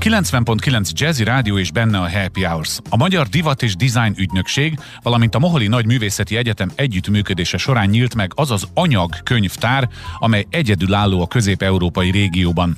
a 90.9 Jazzy Rádió és benne a Happy Hours. A Magyar Divat és Design Ügynökség, valamint a Moholi Nagy Művészeti Egyetem együttműködése során nyílt meg az az anyag könyvtár, amely egyedülálló a közép-európai régióban.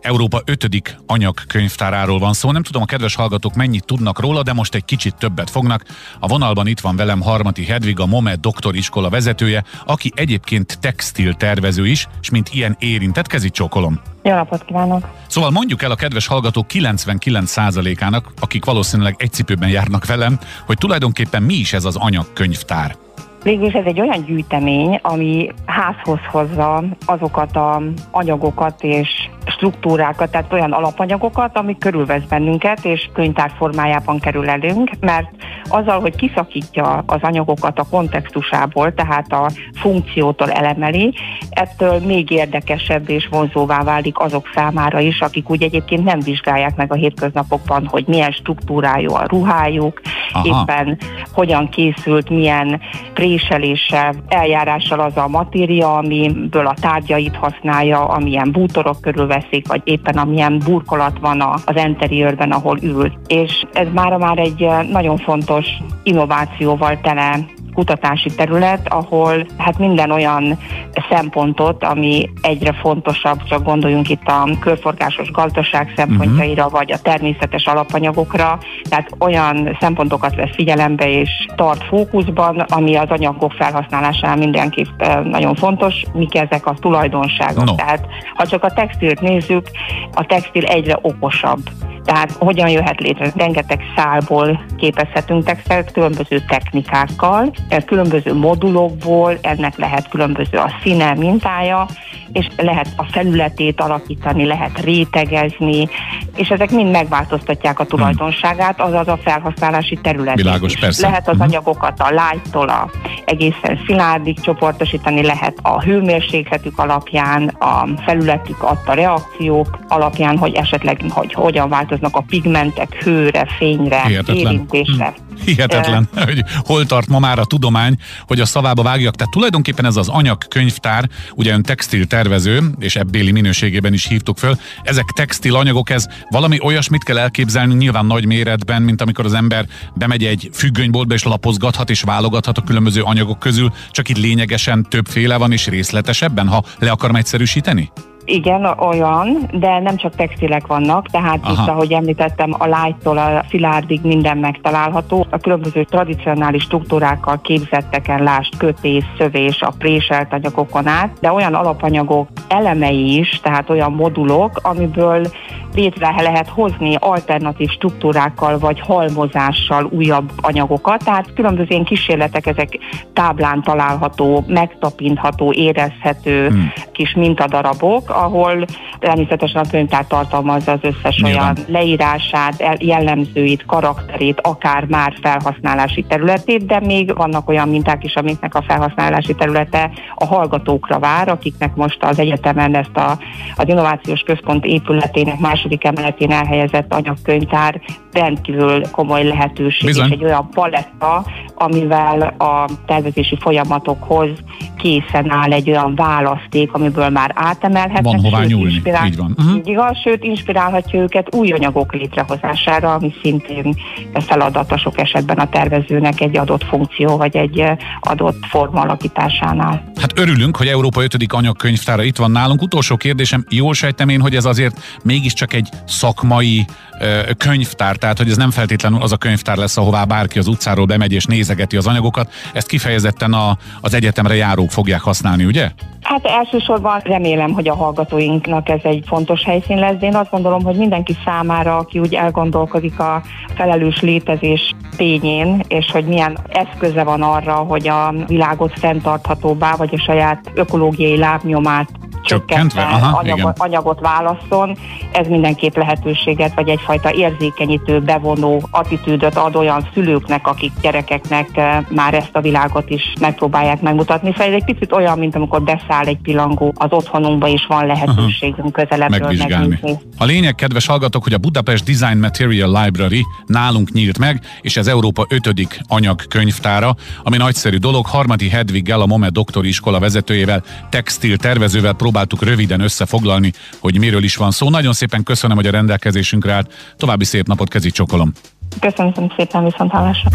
Európa ötödik anyagkönyvtáráról van szó. Nem tudom, a kedves hallgatók mennyit tudnak róla, de most egy kicsit többet fognak. A vonalban itt van velem Harmati Hedvig, a MOME doktoriskola vezetője, aki egyébként textil tervező is, és mint ilyen érintett, kezit csókolom. Jó napot kívánok! Szóval mondjuk el a kedves hallgatók 99%-ának, akik valószínűleg egy cipőben járnak velem, hogy tulajdonképpen mi is ez az anyagkönyvtár. Végülis ez egy olyan gyűjtemény, ami házhoz hozza azokat a anyagokat és struktúrákat, tehát olyan alapanyagokat, amik körülvesz bennünket, és könyvtár formájában kerül elünk, mert azzal, hogy kiszakítja az anyagokat a kontextusából, tehát a funkciótól elemeli, ettől még érdekesebb és vonzóvá válik azok számára is, akik úgy egyébként nem vizsgálják meg a hétköznapokban, hogy milyen struktúrájú a ruhájuk, Aha. éppen hogyan készült, milyen préseléssel, eljárással az a matéria, amiből a tárgyait használja, amilyen bútorok körül veszik, vagy éppen amilyen burkolat van az interiőrben, ahol ül. És ez már már egy eh, nagyon fontos innovációval tele kutatási terület, ahol hát minden olyan szempontot, ami egyre fontosabb, csak gondoljunk itt a körforgásos gazdaság szempontjaira, uh-huh. vagy a természetes alapanyagokra, tehát olyan szempontokat vesz figyelembe és tart fókuszban, ami az anyagok felhasználásánál mindenképp eh, nagyon fontos, mik ezek a tulajdonságok. No. Tehát ha csak a textilt nézzük, a textil egyre okosabb tehát hogyan jöhet létre? Rengeteg szálból képezhetünk textilt, különböző technikákkal, különböző modulokból, ennek lehet különböző a színe, mintája, és lehet a felületét alakítani, lehet rétegezni, és ezek mind megváltoztatják a tulajdonságát, azaz a felhasználási területét Világos, is. Persze. Lehet az uh-huh. anyagokat a lágytól a egészen szilárdig csoportosítani, lehet a hőmérsékletük alapján, a felületük adta reakciók alapján, hogy esetleg hogy hogyan változnak a pigmentek hőre, fényre, Hihetetlen. érintésre. Hmm. Hihetetlen, uh, hogy hol tart ma már a tudomány, hogy a szavába vágjak. Tehát tulajdonképpen ez az anyagkönyvtár, ugye ön textil tervező, és ebbéli minőségében is hívtuk föl, ezek textil anyagok, ez valami olyasmit kell elképzelni nyilván nagy méretben, mint amikor az ember bemegy egy függönyboltba és lapozgathat és válogathat a különböző anyagok közül, csak itt lényegesen többféle van és részletesebben, ha le akarom egyszerűsíteni? Igen, olyan, de nem csak textilek vannak, tehát Aha. itt, ahogy említettem, a lágytól a szilárdig minden megtalálható. A különböző tradicionális struktúrákkal képzetteken, lást, kötés, szövés, a préselt anyagokon át, de olyan alapanyagok elemei is, tehát olyan modulok, amiből létre lehet hozni alternatív struktúrákkal vagy halmozással újabb anyagokat, tehát különböző ilyen kísérletek, ezek táblán található, megtapintható, érezhető hmm. kis mintadarabok, ahol természetesen a könyvtár tartalmazza az összes Nyilván. olyan leírását, jellemzőit, karakterét, akár már felhasználási területét, de még vannak olyan minták is, amiknek a felhasználási területe a hallgatókra vár, akiknek most az egyetemen ezt a, az Innovációs Központ épületének második emeletén elhelyezett anyagkönyvtár rendkívül komoly lehetőség, Bizony. és egy olyan paletta, amivel a tervezési folyamatokhoz készen áll egy olyan választék, amiből már átemelhetnek. Van hová nyúlni, inspirál, így van. Uh-huh. Igaz, sőt inspirálhatja őket új anyagok létrehozására, ami szintén feladat a sok esetben a tervezőnek egy adott funkció, vagy egy adott forma alakításánál. Hát örülünk, hogy Európa 5. anyagkönyvtára itt van nálunk. Utolsó kérdésem, jól sejtem én, hogy ez azért mégiscsak egy szakmai könyvtár, tehát hogy ez nem feltétlenül az a könyvtár lesz, ahová bárki az utcáról bemegy és nézegeti az anyagokat. Ezt kifejezetten a, az egyetemre járók fogják használni, ugye? Hát elsősorban remélem, hogy a hallgatóinknak ez egy fontos helyszín lesz, de én azt gondolom, hogy mindenki számára, aki úgy elgondolkodik a felelős létezés tényén, és hogy milyen eszköze van arra, hogy a világot fenntarthatóbbá, vagy a saját ökológiai lábnyomát csökkentve Aha, anyagot, anyagot válasszon, ez mindenképp lehetőséget, vagy egyfajta érzékenyítő, bevonó attitűdöt ad olyan szülőknek, akik gyerekeknek eh, már ezt a világot is megpróbálják megmutatni. Szóval ez egy picit olyan, mint amikor beszáll egy pilangó az otthonunkba, és van lehetőségünk közelebbről megvizsgálni. megnézni. A lényeg, kedves hallgatók, hogy a Budapest Design Material Library nálunk nyílt meg, és ez Európa 5. anyagkönyvtára, ami nagyszerű dolog. Harmati Hedviggel, a MOME doktori iskola vezetőjével, textil tervezővel próbáltuk röviden összefoglalni, hogy miről is van szó. Nagyon szépen köszönöm, hogy a rendelkezésünkre állt. További szép napot, kezi csokolom. Köszönöm szépen, viszont hallásra.